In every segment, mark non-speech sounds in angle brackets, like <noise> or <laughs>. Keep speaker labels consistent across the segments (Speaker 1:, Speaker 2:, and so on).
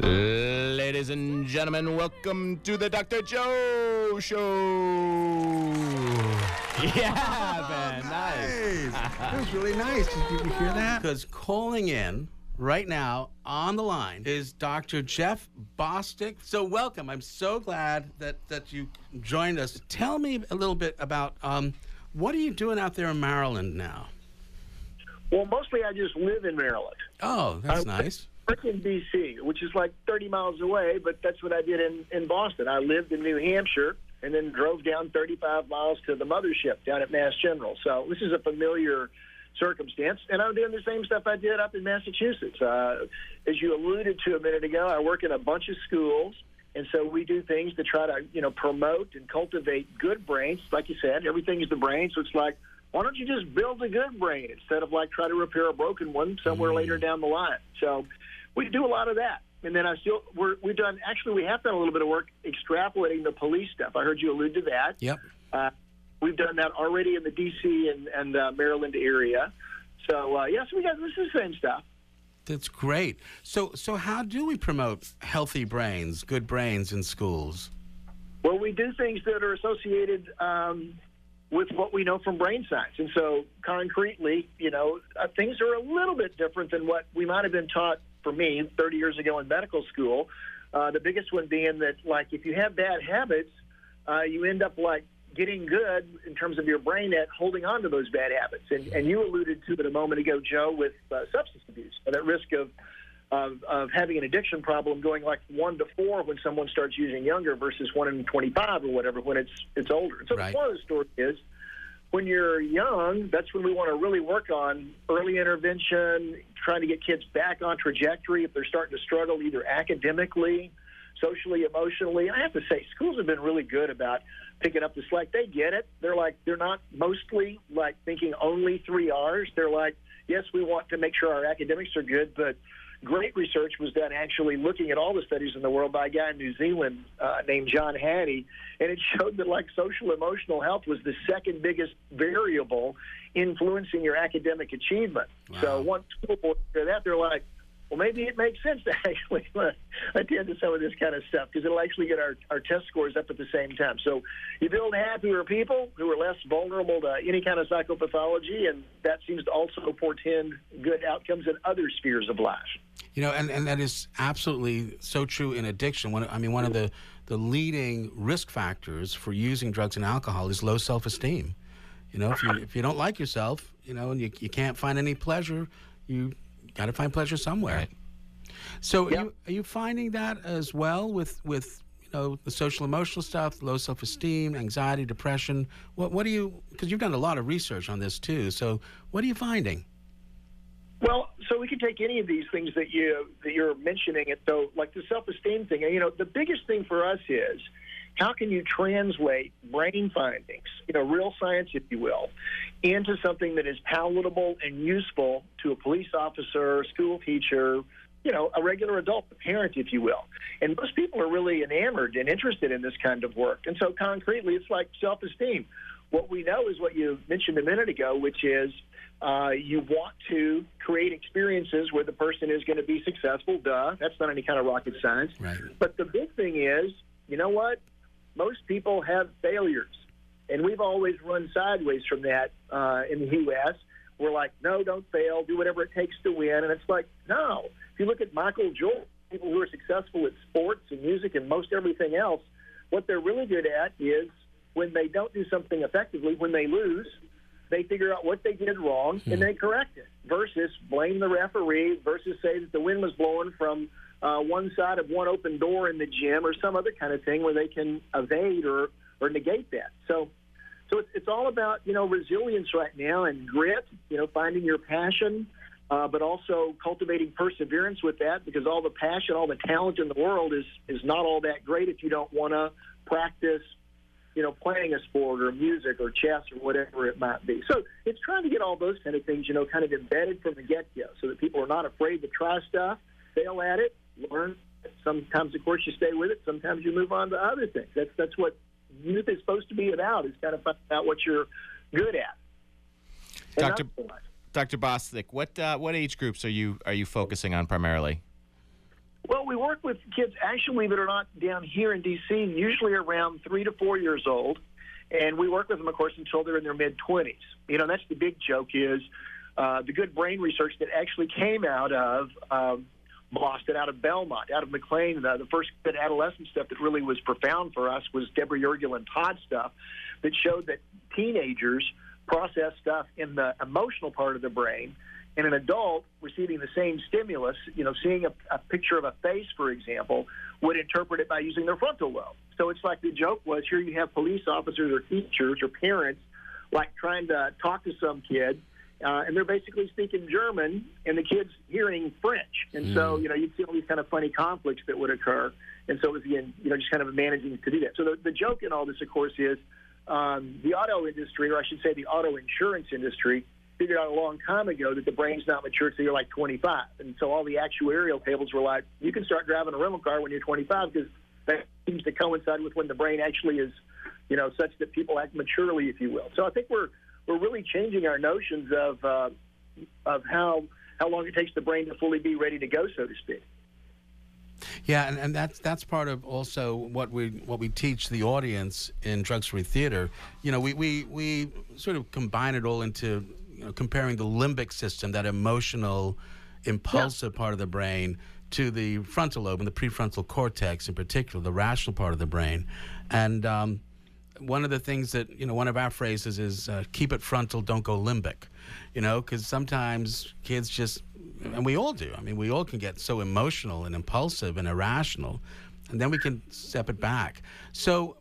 Speaker 1: Ladies and gentlemen, welcome to the Dr. Joe Show. <laughs> Yeah, man, nice.
Speaker 2: That was <laughs> really nice. Did you hear that?
Speaker 1: Because calling in right now on the line is Dr. Jeff Bostic. So welcome. I'm so glad that that you joined us. Tell me a little bit about um, what are you doing out there in Maryland now?
Speaker 3: Well, mostly I just live in Maryland.
Speaker 1: Oh, that's
Speaker 3: I-
Speaker 1: nice.
Speaker 3: In D.C., which is like 30 miles away, but that's what I did in, in Boston. I lived in New Hampshire and then drove down 35 miles to the mothership down at Mass General. So this is a familiar circumstance. And I'm doing the same stuff I did up in Massachusetts. Uh, as you alluded to a minute ago, I work in a bunch of schools. And so we do things to try to, you know, promote and cultivate good brains. Like you said, everything is the brain. So it's like, why don't you just build a good brain instead of like try to repair a broken one somewhere later down the line? So we do a lot of that. And then I still we're, we've done actually we have done a little bit of work extrapolating the police stuff. I heard you allude to that.
Speaker 1: Yep.
Speaker 3: Uh, we've done that already in the D.C. and, and uh, Maryland area. So uh, yes, we got this is the same stuff.
Speaker 1: That's great. So, so how do we promote healthy brains, good brains in schools?
Speaker 3: Well, we do things that are associated um, with what we know from brain science. And so, concretely, you know, uh, things are a little bit different than what we might have been taught for me 30 years ago in medical school. Uh, the biggest one being that, like, if you have bad habits, uh, you end up like getting good in terms of your brain at holding on to those bad habits. And, and you alluded to it a moment ago, Joe, with uh, substance abuse and that risk of, of of having an addiction problem going like one to four when someone starts using younger versus one in 25 or whatever when it's it's older. So
Speaker 1: Right.
Speaker 3: the point of the story is when you're young, that's when we want to really work on early intervention, trying to get kids back on trajectory if they're starting to struggle either academically, socially, emotionally. And I have to say, schools have been really good about picking up the slack. They get it. They're like, they're not mostly like thinking only three R's. They're like, yes, we want to make sure our academics are good, but great research was done actually looking at all the studies in the world by a guy in New Zealand uh, named John Hattie, and it <laughs> showed that like social emotional health was the second biggest variable influencing your academic achievement. So once school boards hear that, they're like, well, maybe it makes sense to <laughs> actually attend to some of this kind of stuff because it'll actually get our, our test scores up at the same time. So you build happier people who are less vulnerable to any kind of psychopathology, and that seems to also portend good outcomes in other spheres of life.
Speaker 1: You know, and, and that is absolutely so true in addiction. One, I mean, one of the, the leading risk factors for using drugs and alcohol is low self esteem. You know, if you if you don't like yourself, you know, and you, you can't find any pleasure, you got to find pleasure somewhere. So, are, you, are you finding that as well with with you know the social emotional stuff, low self esteem, anxiety, depression? What what do you? Because you've done a lot of research on this too. So, what are you finding?
Speaker 3: Well, so we can take any of these things that you that you're mentioning. It though, like the self-esteem thing. You know, the biggest thing for us is how can you translate brain findings, you know, real science, if you will, into something that is palatable and useful to a police officer, school teacher, you know, a regular adult, a parent, if you will. And most people are really enamored and interested in this kind of work. And so, concretely, it's like self-esteem. What we know is what you mentioned a minute ago, which is uh, you want to create experiences where the person is going to be successful. Duh, that's not any kind of rocket science.
Speaker 1: Right.
Speaker 3: But the big thing is, you know what? Most people have failures, and we've always run sideways from that uh, in the U.S. We're like, no, don't fail. Do whatever it takes to win. And it's like, no. If you look at Michael Jordan, people who are successful at sports and music and most everything else, what they're really good at is when they don't do something effectively, when they lose, they figure out what they did wrong and they correct it versus blame the referee versus say that the wind was blowing from uh, one side of one open door in the gym or some other kind of thing where they can evade or, or negate that. So, so it's, it's all about, you know, resilience right now and grit, you know, finding your passion, uh, but also cultivating perseverance with that because all the passion, all the talent in the world is is not all that great if you don't want to practice, you know, playing a sport or music or chess or whatever it might be. So it's trying to get all those kind of things, you know, kind of embedded from the get go, so that people are not afraid to try stuff, fail at it, learn. Sometimes, of course, you stay with it. Sometimes you move on to other things. That's that's what youth is supposed to be about. Is kind of find out what you're good at.
Speaker 4: Dr.
Speaker 3: not so much.
Speaker 4: Dr. Bostic, what uh, what age groups are you are you focusing on primarily?
Speaker 3: Well, we work with kids, actually, believe it or not, down here in D.C., usually around three to four years old. And we work with them, of course, until they're in their mid 20s. You know, that's the big joke is uh, the good brain research that actually came out of um, Boston, out of Belmont, out of McLean. The, uh, the first good adolescent stuff that really was profound for us was Deborah Yurgelun-Todd stuff that showed that teenagers process stuff in the emotional part of the brain and an adult receiving the same stimulus, you know, seeing a, a picture of a face, for example, would interpret it by using their frontal lobe. So it's like the joke was here you have police officers or teachers or parents like trying to talk to some kid, uh, and they're basically speaking German, and the kid's hearing French. And so, you know, you'd see all these kind of funny conflicts that would occur. And so it was, again, you know, just kind of managing to do that. So the, the joke in all this, of course, is um, the auto industry, or I should say the auto insurance industry, figured out a long time ago that the brain's not mature until you're like 25. And so all the actuarial tables were like, you can start driving a rental car when you're 25 because that seems to coincide with when the brain actually is, you know, such that people act maturely, if you will. So I think we're we're really changing our notions of uh, of how how long it takes the brain to fully be ready to go, so to speak.
Speaker 1: Yeah, and, and that's that's part of also what we what we teach the audience in Drugs Free Theater. You know, we, we, we sort of combine it all into you know, comparing the limbic system, that emotional, impulsive part of the brain, to the frontal lobe and the prefrontal cortex in particular, the rational part of the brain. And um, one of the things that, you know, one of our phrases is uh, keep it frontal, don't go limbic. You know, because sometimes kids just, and we all do, I mean, we all can get so emotional and impulsive and irrational, and then we can step it back. So,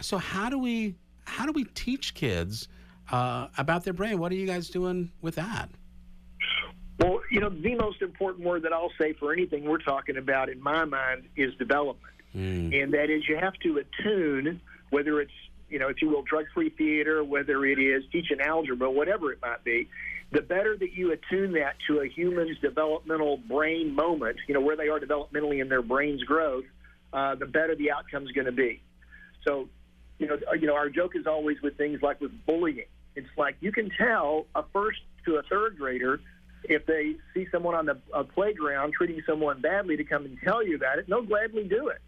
Speaker 1: so how do we, how do we teach kids uh, about their brain? What are you guys doing with that?
Speaker 3: Well, you know, the most important word that I'll say for anything we're talking about in my mind is development. And that is you have to attune, whether it's, you know, if you will, drug free theater, whether it is teaching algebra, whatever it might be, the better that you attune that to a human's developmental brain moment, you know, where they are developmentally in their brain's growth, uh, the better the outcome's going to be. So, you know, you know, our joke is always with things like with bullying. It's like you can tell a first to a third grader if they see someone on the a playground treating someone badly to come and tell you about it, and they'll gladly do it.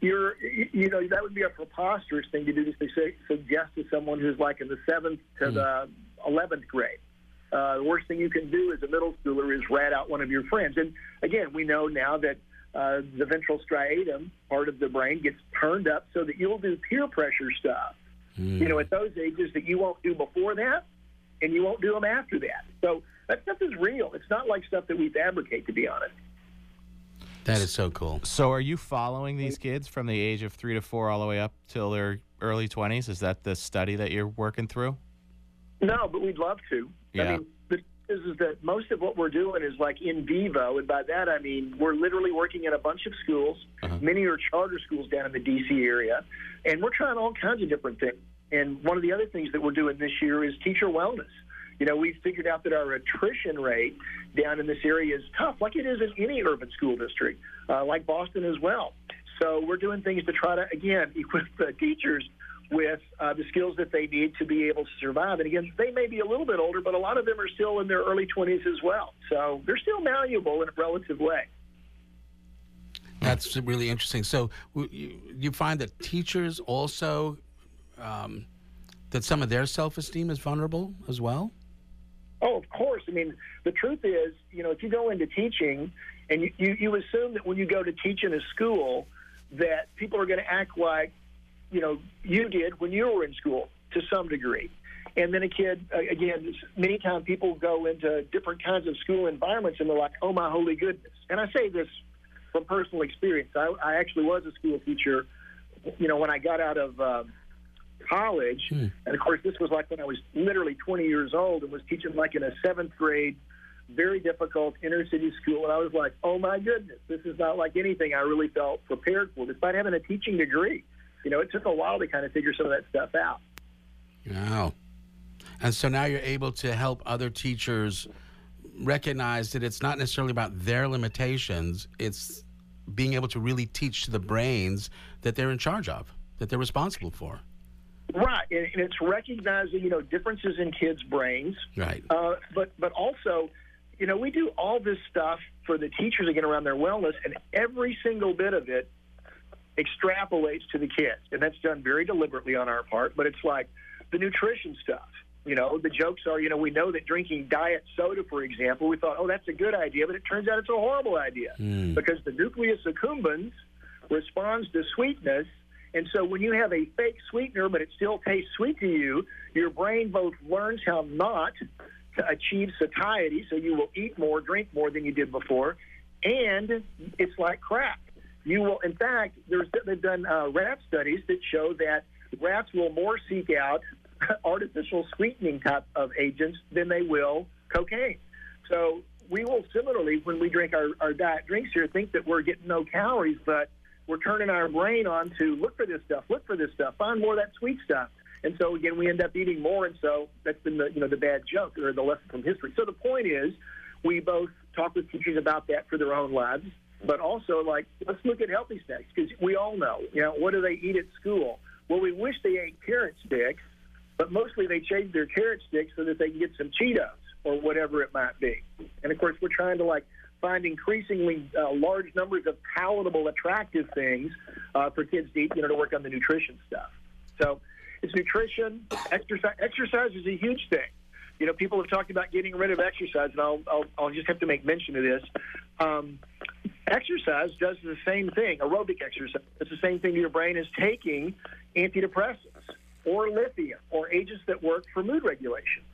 Speaker 3: You're, you know, that would be a preposterous thing to do to say, suggest to someone who's like in the seventh to the eleventh grade. Uh, the worst thing you can do as a middle schooler is rat out one of your friends. And again, we know now that uh, the ventral striatum part of the brain gets turned up so that you'll do peer pressure stuff. You know, at those ages that you won't do before that, and you won't do them after that. So that stuff is real. It's not like stuff that we fabricate, to be honest.
Speaker 1: That is so cool.
Speaker 4: So, are you following these kids from the age of three to four all the way up till their early twenties? Is that the study that you're working through?
Speaker 3: No, but we'd love to.
Speaker 4: Yeah.
Speaker 3: I mean, the is, is that most of what we're doing is like in vivo, and by that I mean we're literally working in a bunch of schools. Uh-huh. Many are charter schools down in the D.C. area, and we're trying all kinds of different things. And one of the other things that we're doing this year is teacher wellness. You know, we've figured out that our attrition rate down in this area is tough, like it is in any urban school district, uh, like Boston as well. So we're doing things to try to, again, <laughs> equip the teachers with uh, the skills that they need to be able to survive. And again, they may be a little bit older, but a lot of them are still in their early 20s as well. So they're still malleable in a relative way.
Speaker 1: That's really interesting. So you, find that teachers also um, that some of their self-esteem is vulnerable as well.
Speaker 3: Oh, of course. I mean, the truth is, you know, if you go into teaching and you, you, you assume that when you go to teach in a school that people are going to act like, you know, you did when you were in school to some degree. And then a kid, again, many times people go into different kinds of school environments and they're like, oh my holy goodness. And I say this from personal experience. I, I actually was a school teacher, you know, when I got out of uh, college. Hmm. And of course, this was like when I was literally 20 years old and was teaching like in a seventh grade very difficult inner city school, and I was like, oh my goodness, this is not like anything I really felt prepared for, despite having a teaching degree. You know, it took a while to kind of figure some of that stuff out.
Speaker 1: Wow. And so now you're able to help other teachers recognize that it's not necessarily about their limitations, it's being able to really teach to the brains that they're in charge of, that they're responsible for.
Speaker 3: Right, and, and it's recognizing you know differences in kids' brains.
Speaker 1: Right.
Speaker 3: Uh, but but also, you know, we do all this stuff for the teachers again around their wellness, and every single bit of it extrapolates to the kids, and that's done very deliberately on our part. But it's like the nutrition stuff. You know, the jokes are, you know, we know that drinking diet soda, for example, we thought, oh, that's a good idea, but it turns out it's a horrible idea
Speaker 1: Mm.
Speaker 3: because the nucleus accumbens responds to sweetness. And so when you have a fake sweetener, but it still tastes sweet to you, your brain both learns how not to achieve satiety, so you will eat more, drink more than you did before, and it's like crack. You will, in fact, there's, they've done uh, rat studies that show that rats will more seek out <laughs> artificial sweetening type of agents than they will cocaine. So we will similarly, when we drink our, our diet drinks here, think that we're getting no calories, but we're turning our brain on to look for this stuff, look for this stuff, find more of that sweet stuff. And so again, we end up eating more, and so that's been the you know the bad joke or the lesson from history. So the point is, we both talk with teachers about that for their own lives, but also like let's look at healthy snacks because we all know you know what do they eat at school? Well, we wish they ate carrot sticks, but mostly they change their carrot sticks so that they can get some Cheetos or whatever it might be. And of course, we're trying to like find increasingly uh, large numbers of palatable, attractive things uh, for kids to eat, you know, to work on the nutrition stuff. So it's nutrition, exercise. Exercise is a huge thing. You know, people have talked about getting rid of exercise, and I'll, I'll, I'll just have to make mention of this. Um, exercise does the same thing. Aerobic exercise does the same thing to your brain as taking antidepressants or lithium or agents that work for mood regulation.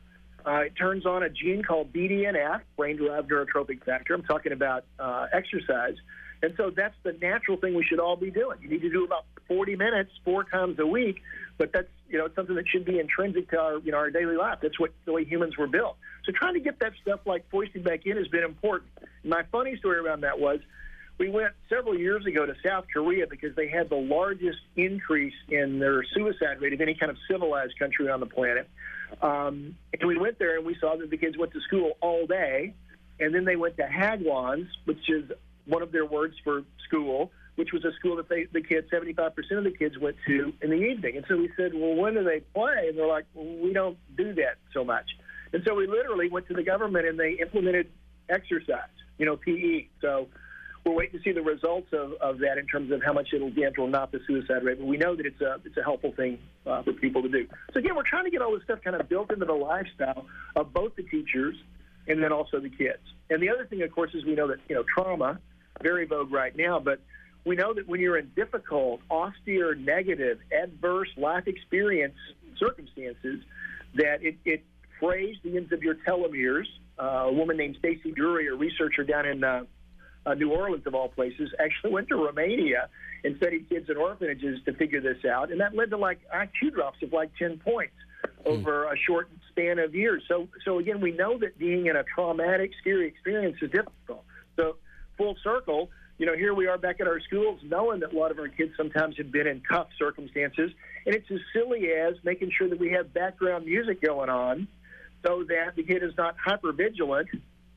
Speaker 3: Uh, it turns on a gene called BDNF, brain-derived neurotrophic factor. I'm talking about uh, exercise, and so that's the natural thing we should all be doing. You need to do about 40 minutes four times a week, but that's you know something that should be intrinsic to our you know our daily life. That's what the way humans were built. So trying to get that stuff like foisted back in has been important. My funny story around that was we went several years ago to South Korea because they had the largest increase in their suicide rate of any kind of civilized country on the planet. Um, and we went there and we saw that the kids went to school all day, and then they went to Hagwons, which is one of their words for school, which was a school that they, the kids, 75% of the kids went to in the evening. And so we said, well, when do they play? And they're like, well, we don't do that so much. And so we literally went to the government and they implemented exercise, you know, PE. So we're waiting to see the results of, of that in terms of how much it'll damage or not the suicide rate. But we know that it's a it's a helpful thing uh, for people to do. So again, we're trying to get all this stuff kind of built into the lifestyle of both the teachers and then also the kids. And the other thing, of course, is we know that you know trauma, very vogue right now, but we know that when you're in difficult, austere, negative, adverse life experience circumstances, that it, it frays the ends of your telomeres. Uh, a woman named Stacy Drury, a researcher down in uh, uh, New Orleans, of all places, actually went to Romania and studied kids in orphanages to figure this out, and that led to like IQ drops of like 10 points over a short span of years. So, so again, we know that being in a traumatic, scary experience is difficult. So, full circle, you know, here we are back at our schools, knowing that a lot of our kids sometimes have been in tough circumstances, and it's as silly as making sure that we have background music going on, so that the kid is not hyper vigilant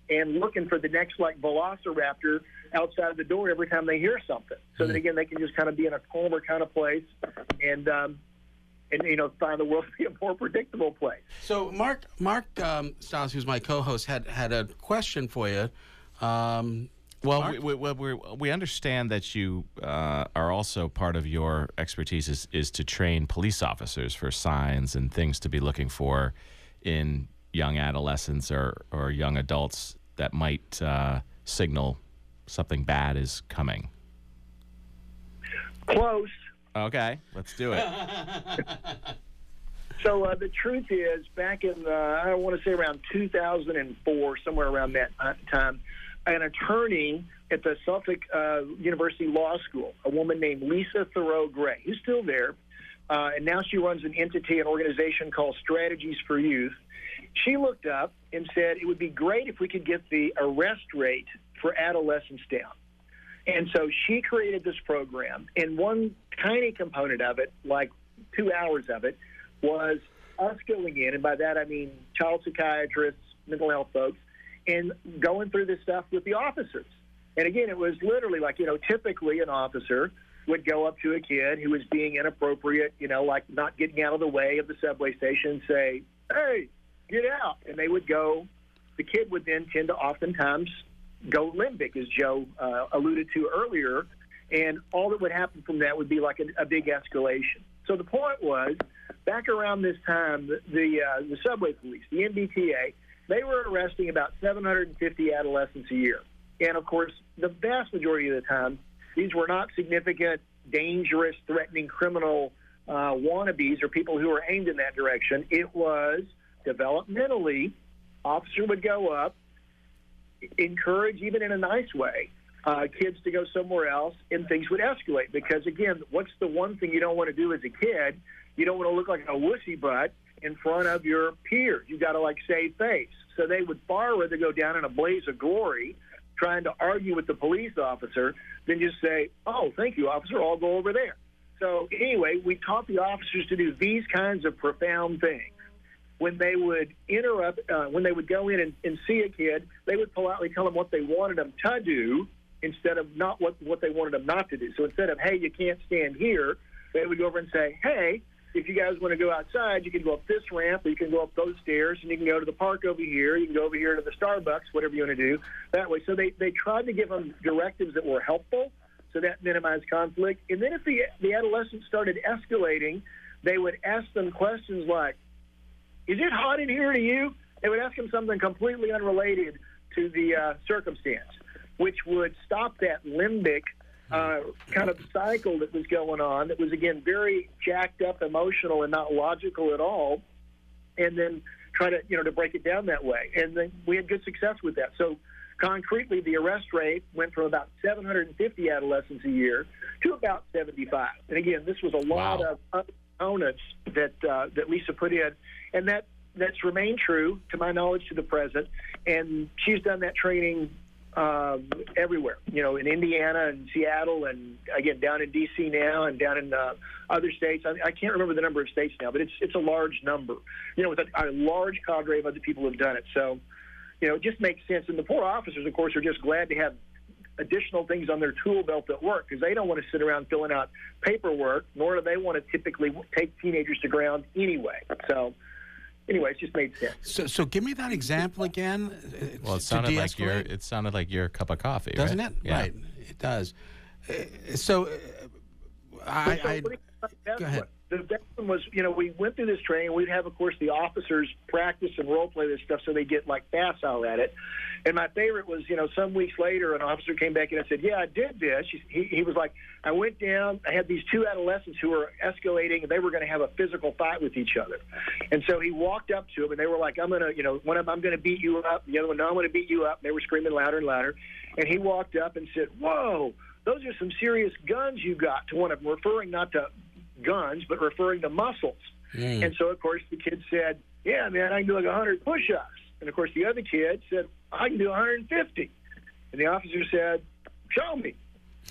Speaker 3: and looking for the next like velociraptor outside of the door every time they hear something. So that again, they can just kind of be in a calmer kind of place, and um, and you know, find the world to be a more predictable place.
Speaker 1: So Mark Mark um, Stiles, who's my co-host, had had a question for you. Um,
Speaker 4: Well, we, we, we, we understand that you uh, are also part of your expertise is, is to train police officers for signs and things to be looking for in young adolescents or, or young adults that might uh, signal something bad is coming.
Speaker 3: Close.
Speaker 4: Okay, let's do it.
Speaker 3: So uh, the truth is, back in uh, I want to say around 2004, somewhere around that uh, time, an attorney at the Suffolk uh, University Law School, a woman named Lisa Thurau Gray, who's still there, uh, and now she runs an entity, an organization called Strategies for Youth. She looked up and said it would be great if we could get the arrest rate for adolescents down. And so she created this program, and one tiny component of it, like two hours of it, was us going in, and by that I mean child psychiatrists, mental health folks, and going through this stuff with the officers. And again, it was literally like, you know, typically an officer would go up to a kid who was being inappropriate, you know, like not getting out of the way of the subway station and say, hey, get out. And they would go, the kid would then tend to oftentimes go limbic, as Joe uh, alluded to earlier. And all that would happen from that would be like a, a big escalation. So the point was, back around this time, the the, uh, the subway police, the MBTA, they were arresting about 750 adolescents a year. And of course, the vast majority of the time, these were not significant, dangerous, threatening criminal uh, wannabes or people who were aimed in that direction. It was developmentally, officer would go up, encourage, even in a nice way, uh, kids to go somewhere else, and things would escalate. Because again, what's the one thing you don't want to do as a kid? You don't want to look like a wussy butt in front of your peers. You got to like save face. So they would far rather go down in a blaze of glory, trying to argue with the police officer, than just say, "Oh, thank you, officer. I'll go over there." So anyway, we taught the officers to do these kinds of profound things when they would interrupt, uh, when they would go in and, and see a kid, they would politely tell them what they wanted them to do instead of not what, what they wanted them not to do. So instead of, hey, you can't stand here, they would go over and say, hey, if you guys want to go outside, you can go up this ramp, or you can go up those stairs, and you can go to the park over here. You can go over here to the Starbucks, whatever you want to do that way. So they, they tried to give them directives that were helpful, so that minimized conflict. And then if the, the adolescents started escalating, they would ask them questions like, is it hot in here to you? They would ask him something completely unrelated to the uh, circumstance, which would stop that limbic uh, kind of cycle that was going on that was, again, very jacked up, emotional, and not logical at all, and then try to, you know, to break it down that way. And then we had good success with that. So concretely, the arrest rate went from about 750 adolescents a year to about 75. And again, this was a lot
Speaker 4: Wow.
Speaker 3: of components that uh, that Lisa put in, and that that's remained true to my knowledge to the present. And she's done that training um, everywhere, you know, in Indiana and Seattle, and again down in D.C. now, and down in uh, other states. I, I can't remember the number of states now, but it's it's a large number. You know, with a, a large cadre of other people who've done it. So, you know, it just makes sense. And the poor officers, of course, are just glad to have additional things on their tool belt at work because they don't want to sit around filling out paperwork, nor do they want to typically take teenagers to ground anyway. So, anyway, it just made sense.
Speaker 1: So, so give me that example again. uh,
Speaker 4: Well, it sounded like your it sounded like your cup of coffee,
Speaker 1: doesn't
Speaker 4: right?
Speaker 1: it?
Speaker 4: Yeah.
Speaker 1: Right, it does. Uh, so, uh, I,
Speaker 3: So
Speaker 1: I,
Speaker 3: let
Speaker 1: go ahead.
Speaker 3: The best one was, you know, we went through this training. We'd have, of course, the officers practice and role play this stuff so they get like facile at it. And my favorite was, you know, some weeks later, an officer came back and I said, "Yeah, I did this." He, he was like, "I went down. I had these two adolescents who were escalating, and they were going to have a physical fight with each other." And so he walked up to them, and they were like, "I'm going to, you know, one of them, I'm going to beat you up. The other one, no, I'm going to beat you up." And they were screaming louder and louder. And he walked up and said, "Whoa." Those are some serious guns you got to one of them, referring not to guns, but referring to muscles. Hmm. And so, of course, the kid said, Yeah, man, I can do like 100 push ups. And, of course, the other kid said, I can do 150. And the officer said, Show me.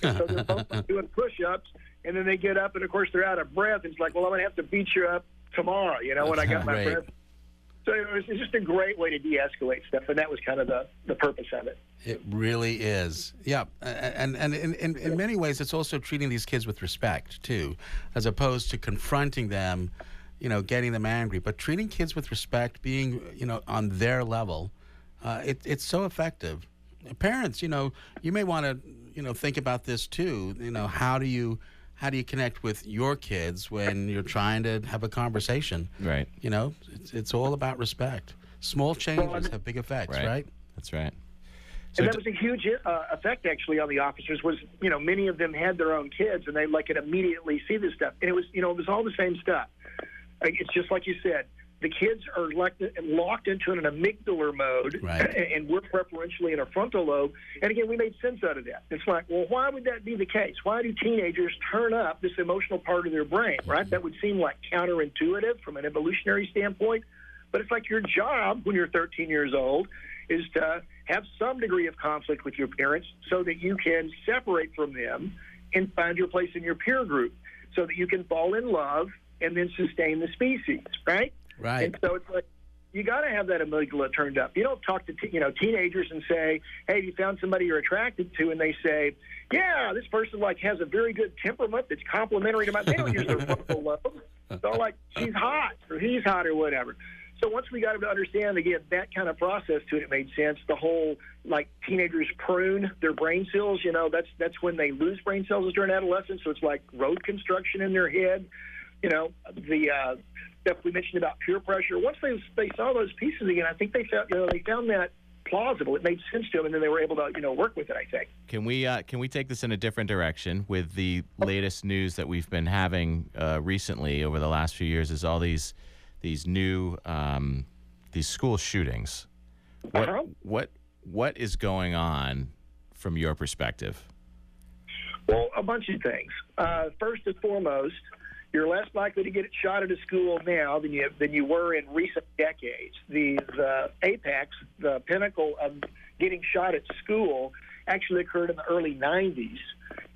Speaker 3: And so they're both <laughs> doing push ups. And then they get up, and, of course, they're out of breath. And it's like, Well, I'm going to have to beat you up tomorrow, you know, when I got my
Speaker 1: Right.
Speaker 3: breath. So it was it's just a great way to de escalate stuff. And that was kind of the, the purpose of it.
Speaker 1: It really is. Yeah, and and in, in, in many ways, it's also treating these kids with respect too, as opposed to confronting them, you know, getting them angry. But treating kids with respect, being you know on their level, uh, it, it's so effective. Parents, you know, you may want to you know think about this too. You know, how do you how do you connect with your kids when you're trying to have a conversation?
Speaker 4: Right.
Speaker 1: You know, it's, it's all about respect. Small changes have big effects,
Speaker 4: Right.
Speaker 1: right?
Speaker 4: That's right. So
Speaker 3: and that was a huge uh, effect actually on the officers was you know many of them had their own kids and they like could immediately see this stuff. And it was you know it was all the same stuff. Like, it's just like you said the kids are locked, locked into an amygdalar mode
Speaker 1: Right.
Speaker 3: and we're preferentially in a frontal lobe. And again we made sense out of that. It's like well why would that be the case? Why do teenagers turn up this emotional part of their brain right? That would seem like counterintuitive from an evolutionary standpoint. But it's like your job when you're 13 years old is to have some degree of conflict with your parents so that you can separate from them and find your place in your peer group so that you can fall in love and then sustain the species, right?
Speaker 1: Right.
Speaker 3: And so it's like you got to have that amygdala turned up. You don't talk to t- you know teenagers and say, "Hey, have you found somebody you're attracted to?" And they say, "Yeah, this person like has a very good temperament that's complementary to my." They don't use their <laughs> frontal lobe. They're like, "She's hot" or "He's hot" or whatever. So once we got them to understand again that kind of process to it, it made sense. The whole like teenagers prune their brain cells. You know, that's that's when they lose brain cells during adolescence. So it's like road construction in their head. You know, the uh, stuff we mentioned about peer pressure. Once they they saw those pieces again, I think they found you know they found that plausible. It made sense to them, and then they were able to you know work with it. I think.
Speaker 4: Can we uh, can we take this in a different direction with the latest news that we've been having uh, recently over the last few years? Is all these these new um, these school shootings? What
Speaker 3: Uh-huh.
Speaker 4: what what is going on from your perspective?
Speaker 3: Well, a bunch of things. Uh, first and foremost, you're less likely to get shot at a school now than you than you were in recent decades. The the apex, the pinnacle of getting shot at school, actually occurred in the early 90s.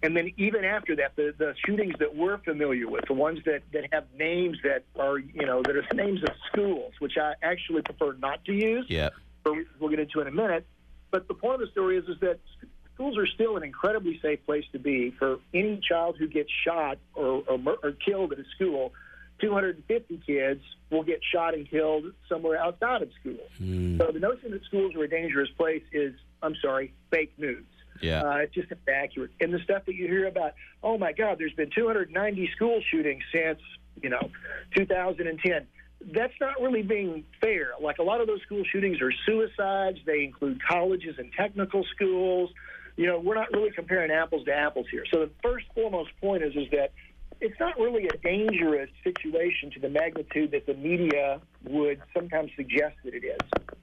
Speaker 3: And then even after that, the, the shootings that we're familiar with, the ones that, that have names that are, you know, that are names of schools, which I actually prefer not to use,
Speaker 4: Yeah.
Speaker 3: we'll get into in a minute. But the point of the story is, is that schools are still an incredibly safe place to be for any child who gets shot or, or, or killed at a school. 250 kids will get shot and killed somewhere outside of school. Hmm. So the notion that schools are a dangerous place is, I'm sorry, fake news.
Speaker 4: Yeah.
Speaker 3: Uh, it's just inaccurate. And the stuff that you hear about, oh my God, there's been 290 school shootings since, you know, 2010. That's not really being fair. Like a lot of those school shootings are suicides. They include colleges and technical schools. You know, we're not really comparing apples to apples here. So the first foremost point is is that it's not really a dangerous situation to the magnitude that the media would sometimes suggest that it is.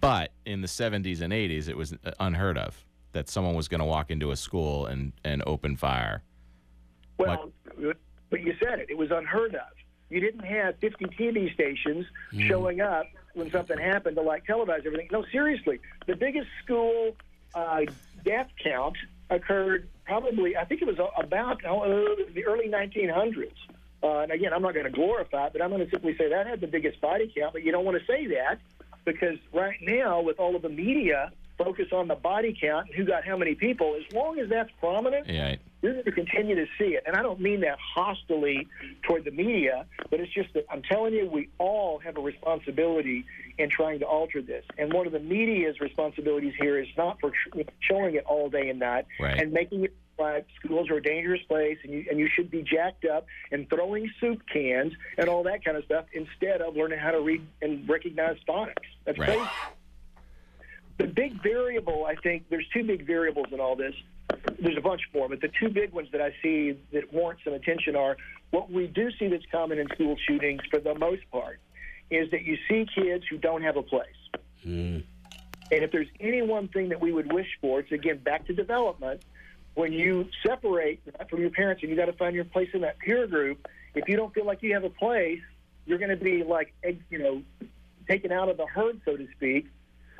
Speaker 4: But in the 70s and 80s, it was unheard of that someone was going to walk into a school and, and open fire.
Speaker 3: Well, but you said it. It was unheard of. You didn't have 50 TV stations showing up when something happened to like televise everything. No, seriously, the biggest school uh, death count occurred probably, I think it was about uh, the early 1900s. Uh, and again, I'm not going to glorify it, but I'm going to simply say that had the biggest body count. But you don't want to say that because right now, with all of the media focus on the body count and who got how many people, as long as that's prominent,
Speaker 4: Yeah.
Speaker 3: you're going to continue to see it. And I don't mean that hostilely toward the media, but it's just that I'm telling you, we all have a responsibility in trying to alter this. And one of the media's responsibilities here is not for sh- showing it all day and night
Speaker 4: Right.
Speaker 3: and making it like schools are a dangerous place and you, and you should be jacked up and throwing soup cans and all that kind of stuff instead of learning how to read and recognize phonics. That's
Speaker 4: Right.
Speaker 3: crazy. The big variable, I think, there's two big variables in all this. There's a bunch more, but the two big ones that I see that warrant some attention are what we do see that's common in school shootings for the most part is that you see kids who don't have a place. And if there's any one thing that we would wish for, it's again back to development. When you separate from your parents and you got to find your place in that peer group, if you don't feel like you have a place, you're going to be like, eh, you know, taken out of the herd, so to speak.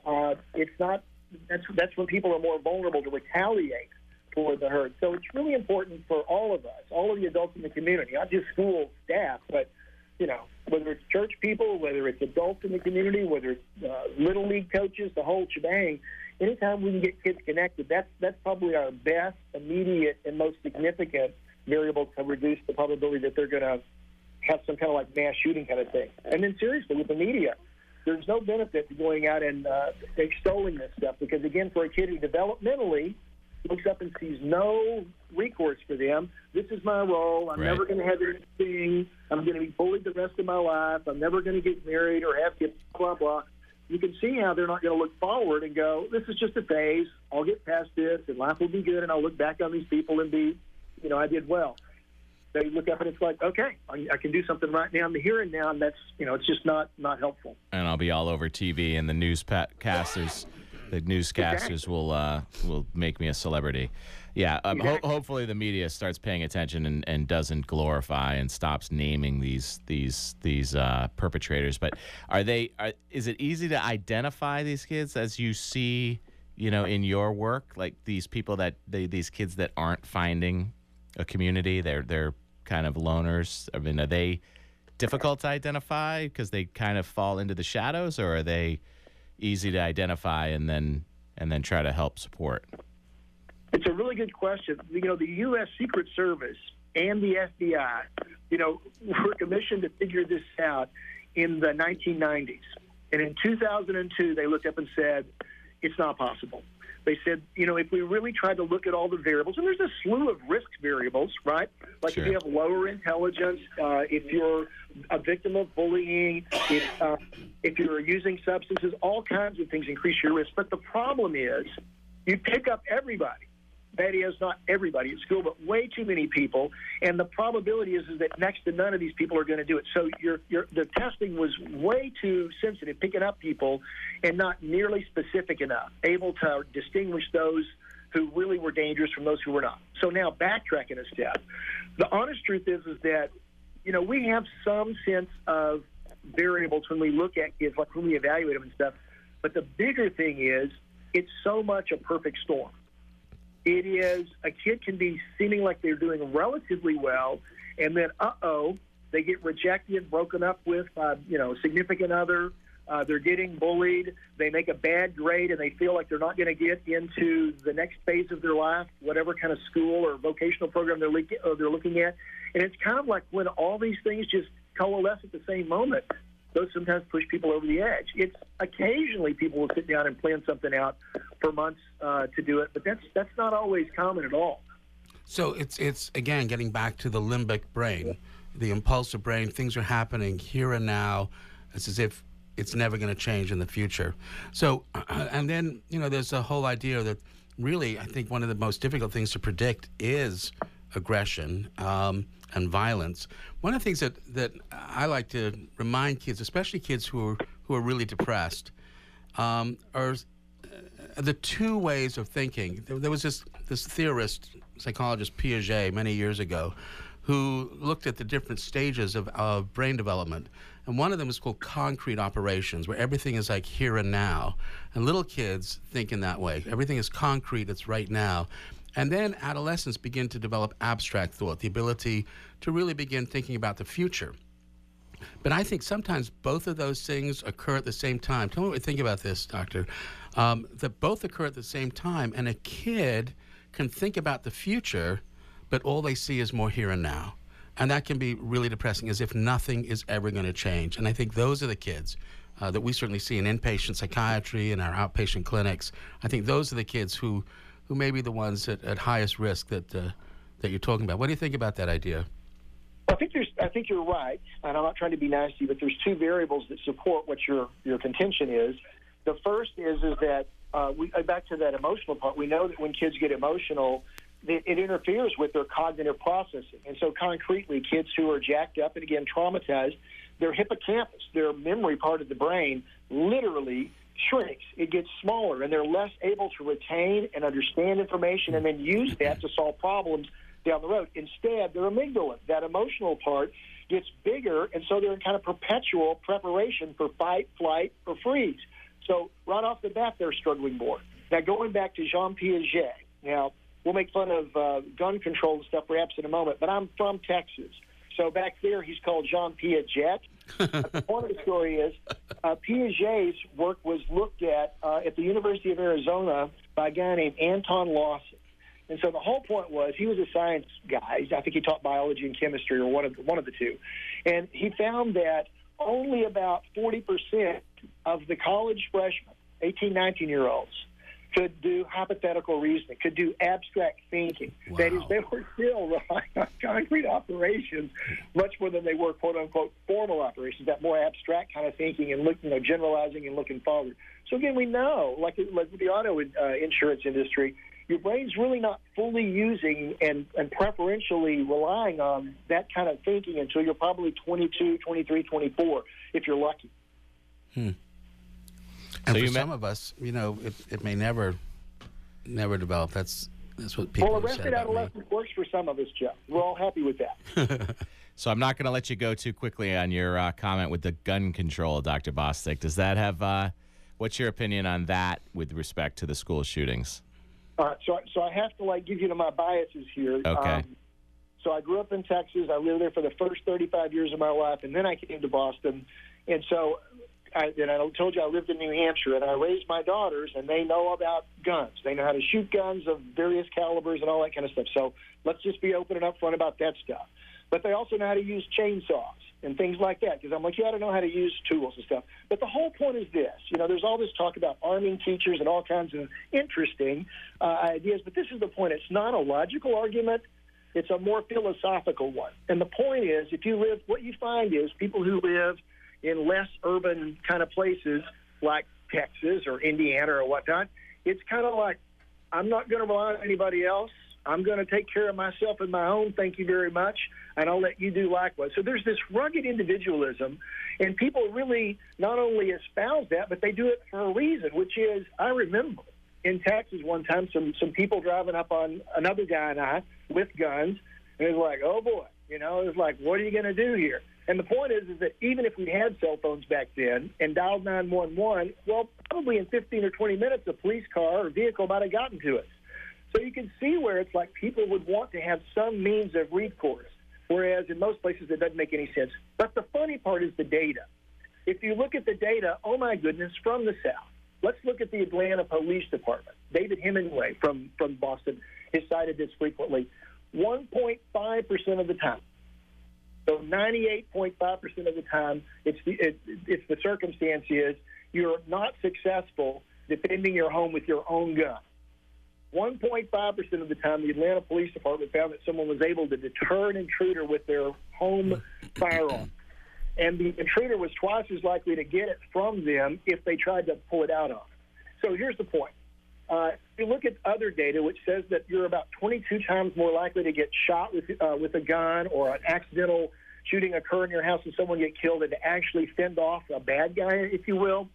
Speaker 3: Uh, it's not. That's that's when people are more vulnerable to retaliate toward the herd. So it's really important for all of us, all of the adults in the community, not just school staff, but you know, whether it's church people, whether it's adults in the community, whether it's uh, little league coaches, the whole shebang. Anytime we can get kids connected, that's that's probably our best, immediate, and most significant variable to reduce the probability that they're going to have some kind of like mass shooting kind of thing. And then seriously, with the media, there's no benefit to going out and uh, extolling this stuff because again, for a kid who developmentally looks up and sees no recourse for them, this is my role. I'm
Speaker 4: Right.
Speaker 3: never going to have anything. I'm going to be bullied the rest of my life. I'm never going to get married or have kids. Blah blah. You can see how they're not going to look forward and go, "This is just a phase. I'll get past this, and life will be good, and I'll look back on these people and be, you know, I did well." They look up and it's like, okay, I, I can do something right now in the here and now, and that's, you know, it's just not not helpful.
Speaker 4: and I'll be all over TV, and the newscasters, the newscasters will uh, will make me a celebrity. Yeah, um, ho- hopefully the media starts paying attention and, and doesn't glorify and stops naming these these these uh, perpetrators. But are they? Are, is it easy to identify these kids as you see, you know, in your work, like these people that they, these kids that aren't finding a community? They're they're kind of loners. I mean, are they difficult to identify because they kind of fall into the shadows, or are they easy to identify and then and then try to help support?
Speaker 3: It's a really good question. You know, the U.S. Secret Service and the FBI, you know, were commissioned to figure this out in the 1990s. And in 2002, they looked up and said, it's not possible. They said, you know, if we really tried to look at all the variables, and there's a slew of risk variables, right? Like
Speaker 4: Sure.
Speaker 3: if you have lower intelligence, uh, if you're a victim of bullying, if, uh, if you're using substances, all kinds of things increase your risk. But the problem is, you pick up everybody. That is not everybody at school, but way too many people. And the probability is, is that next to none of these people are going to do it. So your your the testing was way too sensitive, picking up people, and not nearly specific enough, able to distinguish those who really were dangerous from those who were not. So now backtracking a step, the honest truth is is that you know we have some sense of variables when we look at kids, like when we evaluate them and stuff. But the bigger thing is it's so much a perfect storm. It is a kid can be seeming like they're doing relatively well, and then uh oh, they get rejected, broken up with by you know significant other. Uh, they're getting bullied. They make a bad grade, and they feel like they're not going to get into the next phase of their life, whatever kind of school or vocational program they're, le- uh, they're looking at. And it's kind of like when all these things just coalesce at the same moment those sometimes push people over the edge. It's occasionally people will sit down and plan something out for months uh, to do it, but that's that's not always common at all.
Speaker 1: So it's it's again getting back to the limbic brain, the impulsive brain. Things are happening here and now. It's as if it's never going to change in the future. So, <clears throat> and then you know, there's a whole idea that really, I think one of the most difficult things to predict is aggression um, and violence. One of the things that that I like to remind kids, especially kids who are who are really depressed, um, are uh, the two ways of thinking. There, there was this this theorist, psychologist Piaget, many years ago, who looked at the different stages of, of brain development, and one of them is called concrete operations, where everything is like here and now. And little kids think in that way. Everything is concrete. It's right now. And then adolescents begin to develop abstract thought, the ability to really begin thinking about the future. But I think sometimes both of those things occur at the same time. Tell me what you think about this, Doctor. Um, that both occur at the same time, and a kid can think about the future, but all they see is more here and now. And that can be really depressing, as if nothing is ever going to change. And I think those are the kids uh, that we certainly see in inpatient psychiatry and our outpatient clinics. I think those are the kids who, who may be the ones at, at highest risk that, uh, that you're talking about. What do you think about that idea?
Speaker 3: I think there's, I think you're right, and I'm not trying to be nasty, but there's two variables that support what your your contention is. The first is is that uh, we uh, back to that emotional part. We know that when kids get emotional, it, it interferes with their cognitive processing, and so concretely, kids who are jacked up and again traumatized, their hippocampus, their memory part of the brain, literally shrinks. It gets smaller, and they're less able to retain and understand information, and then use that to solve problems down the road. Instead, their amygdala, that emotional part, gets bigger, and so they're in kind of perpetual preparation for fight, flight, or freeze. So right off the bat, they're struggling more. Now, going back to Jean Piaget, now we'll make fun of uh, gun control and stuff perhaps in a moment, but I'm from Texas. So back there, he's called Jean Piaget. The point of the story is uh, Piaget's work was looked at uh, at the University of Arizona by a guy named Anton Lawson. And so the whole point was he was a science guy. I think he taught biology and chemistry, or one of the, one of the two. And he found that only about 40% of the college freshmen, 18, 19 year olds, could do hypothetical reasoning, could do abstract thinking. That is, they were still <laughs> relying on concrete operations much more than they were quote unquote formal operations, that more abstract kind of thinking and look, you know, generalizing and looking forward. So again, we know, like like with the auto uh, insurance industry, your brain's really not fully using and, and preferentially relying on that kind of thinking until you're probably 22, 23, 24, if you're lucky.
Speaker 1: And
Speaker 4: So
Speaker 1: for
Speaker 4: you me-
Speaker 1: some of us, you know, it, it may never, never develop. That's That's what people
Speaker 3: well,
Speaker 1: have said
Speaker 3: arrested
Speaker 1: about me.
Speaker 3: adolescence works for some of us, Jeff. We're all happy with that. <laughs>
Speaker 4: So I'm not going to let you go too quickly on your uh, comment with the gun control, Dr. Bostic. Does that have? Uh, what's your opinion on that with respect to the school shootings?
Speaker 3: All right, so so I have to like give you to my biases here. Um,
Speaker 4: Okay.
Speaker 3: so I grew up in Texas. I lived there for the first 35 years of my life, and then I came to Boston. And so, I, and I told you I lived in New Hampshire, and I raised my daughters, and they know about guns. They know how to shoot guns of various calibers and all that kind of stuff. So let's just be open and upfront about that stuff. But they also know how to use chainsaws and things like that because I'm like, you ought to know how to use tools and stuff. But the whole point is this: you know, there's all this talk about arming teachers and all kinds of interesting uh, ideas, but this is the point. It's not a logical argument. It's a more philosophical one. And the point is, if you live, what you find is people who live in less urban kind of places like Texas or Indiana or whatnot, it's kind of like, I'm not going to rely on anybody else. I'm going to take care of myself and my own. Thank you very much. And I'll let you do likewise. So there's this rugged individualism, and people really not only espouse that, but they do it for a reason, which is I remember in Texas one time some some people driving up on another guy and I with guns, and it was like, oh boy, you know, it was like, what are you going to do here? And the point is, is that even if we had cell phones back then and dialed 911, well, probably in 15 or 20 minutes, a police car or vehicle might have gotten to us. So you can see where it's like people would want to have some means of recourse, whereas in most places it doesn't make any sense. But the funny part is the data. If you look at the data, oh my goodness, from the South, let's look at the Atlanta Police Department. David Hemenway from, from Boston has cited this frequently. 1.5% of the time. So 98.5% of the time, it's the, it, it's the circumstance is you're not successful defending your home with your own gun. 1.5% of the time, the Atlanta Police Department found that someone was able to deter an intruder with their home firearm. And the intruder was twice as likely to get it from them if they tried to pull it out them. So here's the point. Uh, if you look at other data, which says that you're about 22 times more likely to get shot with, uh, with a gun or an accidental shooting occur in your house and someone get killed than to actually fend off a bad guy, if you will.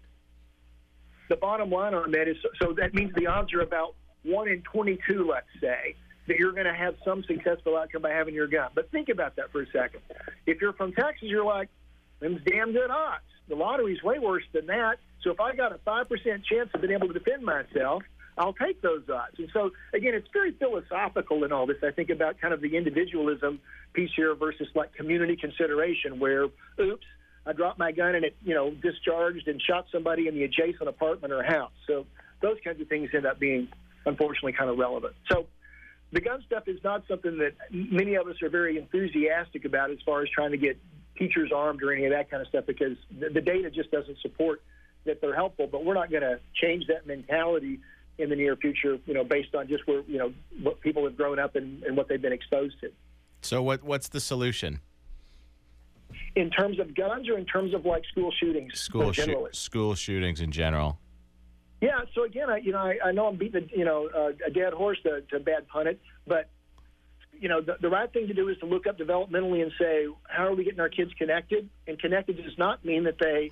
Speaker 3: The bottom line on that is so that means the odds are about 1 in 22, let's say, that you're going to have some successful outcome by having your gun. But think about that for a second. If you're from Texas, you're like, them's damn good odds. The lottery's way worse than that. So if I got a 5% chance of being able to defend myself, I'll take those odds. And so, again, it's very philosophical in all this. I think about kind of the individualism piece here versus like community consideration, where, oops, I dropped my gun and it, you know, discharged and shot somebody in the adjacent apartment or house. So those kinds of things end up being, unfortunately, kind of relevant. So the gun stuff is not something that many of us are very enthusiastic about as far as trying to get teachers armed or any of that kind of stuff because the, the data just doesn't support that they're helpful. But we're not going to change that mentality in the near future, you know, based on just where you know what people have grown up and, and what they've been exposed to.
Speaker 4: So what what's the solution?
Speaker 3: In terms of guns, or in terms of like school shootings,
Speaker 4: School school shootings in general.
Speaker 3: Yeah. So again, I you know I, I know I'm beating a, you know uh, a dead horse to, to bad pun it, but you know the, the right thing to do is to look up developmentally and say how are we getting our kids connected? And connected does not mean that they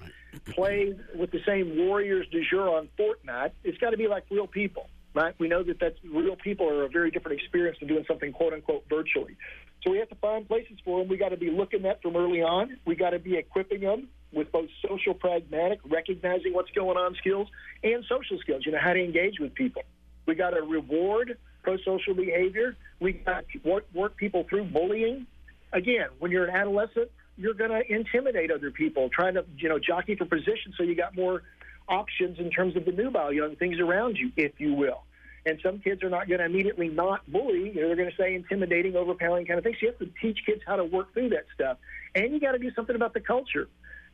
Speaker 3: play with the same warriors du jour on Fortnite. It's got to be like real people, right? We know that that's real people are a very different experience than doing something quote unquote virtually. So we have to find places for them. We got to be looking at from early on. We got to be equipping them with both social pragmatic, recognizing what's going on skills, and social skills. You know how to engage with people. We got to reward pro-social behavior. We got work, work people through bullying. Again, when you're an adolescent, you're going to intimidate other people, trying to you know jockey for position, so you got more options in terms of the nubile, you know, the things around you, if you will. And some kids are not going to immediately not bully. You know, they're going to say intimidating, overpowering kind of things. You have to teach kids how to work through that stuff. And you got to do something about the culture.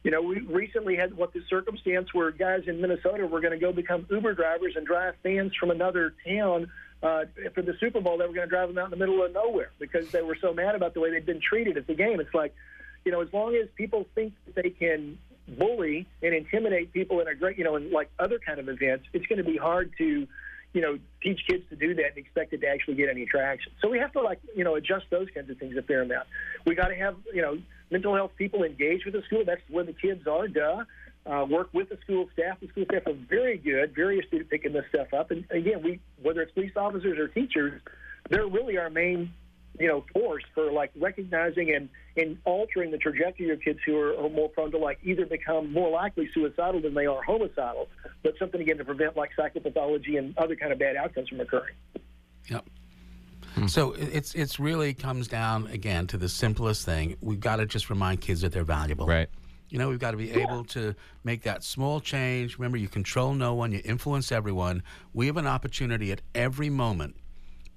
Speaker 3: You know, we recently had what the circumstance where guys in Minnesota were going to go become Uber drivers and drive fans from another town uh, for the Super Bowl. They were going to drive them out in the middle of nowhere because they were so mad about the way they'd been treated at the game. It's like, you know, as long as people think that they can bully and intimidate people in a great, you know, in like other kind of events, it's going to be hard to, you know, teach kids to do that and expect it to actually get any traction. So we have to like, you know, adjust those kinds of things a fair amount. We got to have, you know, mental health people engaged with the school. That's where the kids are, duh. Uh, work with the school staff. The school staff are very good, very astute at picking this stuff up. And again, we whether it's police officers or teachers, they're really our main, you know, force for like recognizing and and altering the trajectory of kids who are, are more prone to like either become more likely suicidal than they are homicidal, but something again to prevent like psychopathology and other kind of bad outcomes from occurring.
Speaker 1: Yep. So it's it's really comes down again to the simplest thing. We've got to just remind kids that they're valuable.
Speaker 4: Right.
Speaker 1: You know, we've got to be able to make that small change. Remember, you control no one, you influence everyone. We have an opportunity at every moment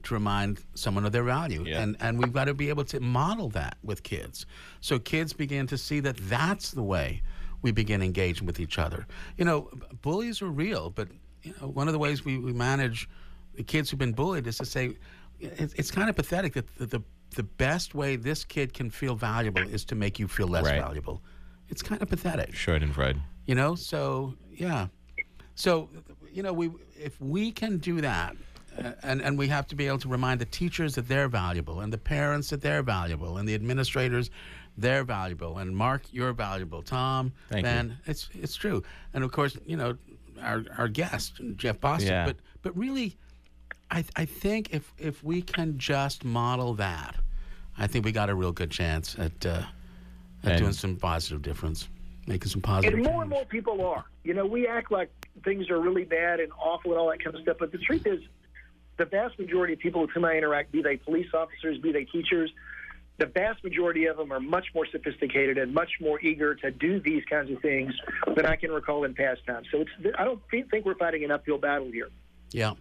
Speaker 1: to remind someone of their value.
Speaker 4: Yeah.
Speaker 1: And, and we've got to be able to model that with kids. So kids begin to see that that's the way we begin engaging with each other. You know, bullies are real, but you know, one of the ways we, we manage the kids who've been bullied is to say it's, it's kind of pathetic that the, the, the best way this kid can feel valuable is to make you feel less
Speaker 4: Right.
Speaker 1: valuable. It's kind of pathetic
Speaker 4: Schadenfreude.
Speaker 1: you know so yeah so you know we if we can do that uh, and and we have to be able to remind the teachers that they're valuable and the parents that they're valuable and the administrators they're valuable and mark you're valuable tom
Speaker 4: Thank you.
Speaker 1: ben it's it's true and of course you know our our guest jeff Bostic
Speaker 4: Yeah.
Speaker 1: but but really i i think if if we can just model that i think we got a real good chance at uh at
Speaker 4: And-
Speaker 1: doing some positive difference making some positive.
Speaker 3: positive And more
Speaker 1: change.
Speaker 3: and more people are. You know, we act like things are really bad and awful and all that kind of stuff, but the truth is, the vast majority of people with whom I interact, be they police officers, be they teachers, the vast majority of them are much more sophisticated and much more eager to do these kinds of things than I can recall in past times. So it's, I don't think think we're fighting an uphill battle here.
Speaker 1: Yeah.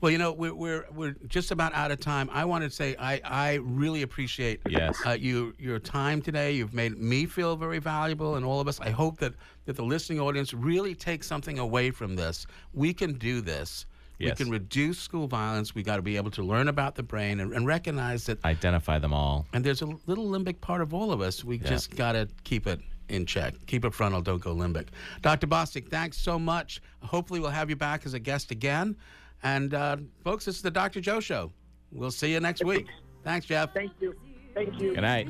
Speaker 1: Well, you know, we're, we're, we're just about out of time. I want to say I, I really appreciate
Speaker 4: Yes.
Speaker 1: uh, you your time today. You've made me feel very valuable, and all of us. I hope that, that the listening audience really takes something away from this. We can do this.
Speaker 4: Yes.
Speaker 1: We can reduce school violence. We got to be able to learn about the brain and, and recognize that.
Speaker 4: Identify them all.
Speaker 1: And there's a little limbic part of all of us. We just got to keep it in check. Keep it frontal, don't go limbic. Dr. Bostic, thanks so much. Hopefully, we'll have you back as a guest again. And uh, folks, this is the Dr. Joe Show. We'll see you next week. Thanks, Jeff.
Speaker 3: Thank you. Thank you.
Speaker 4: Good night.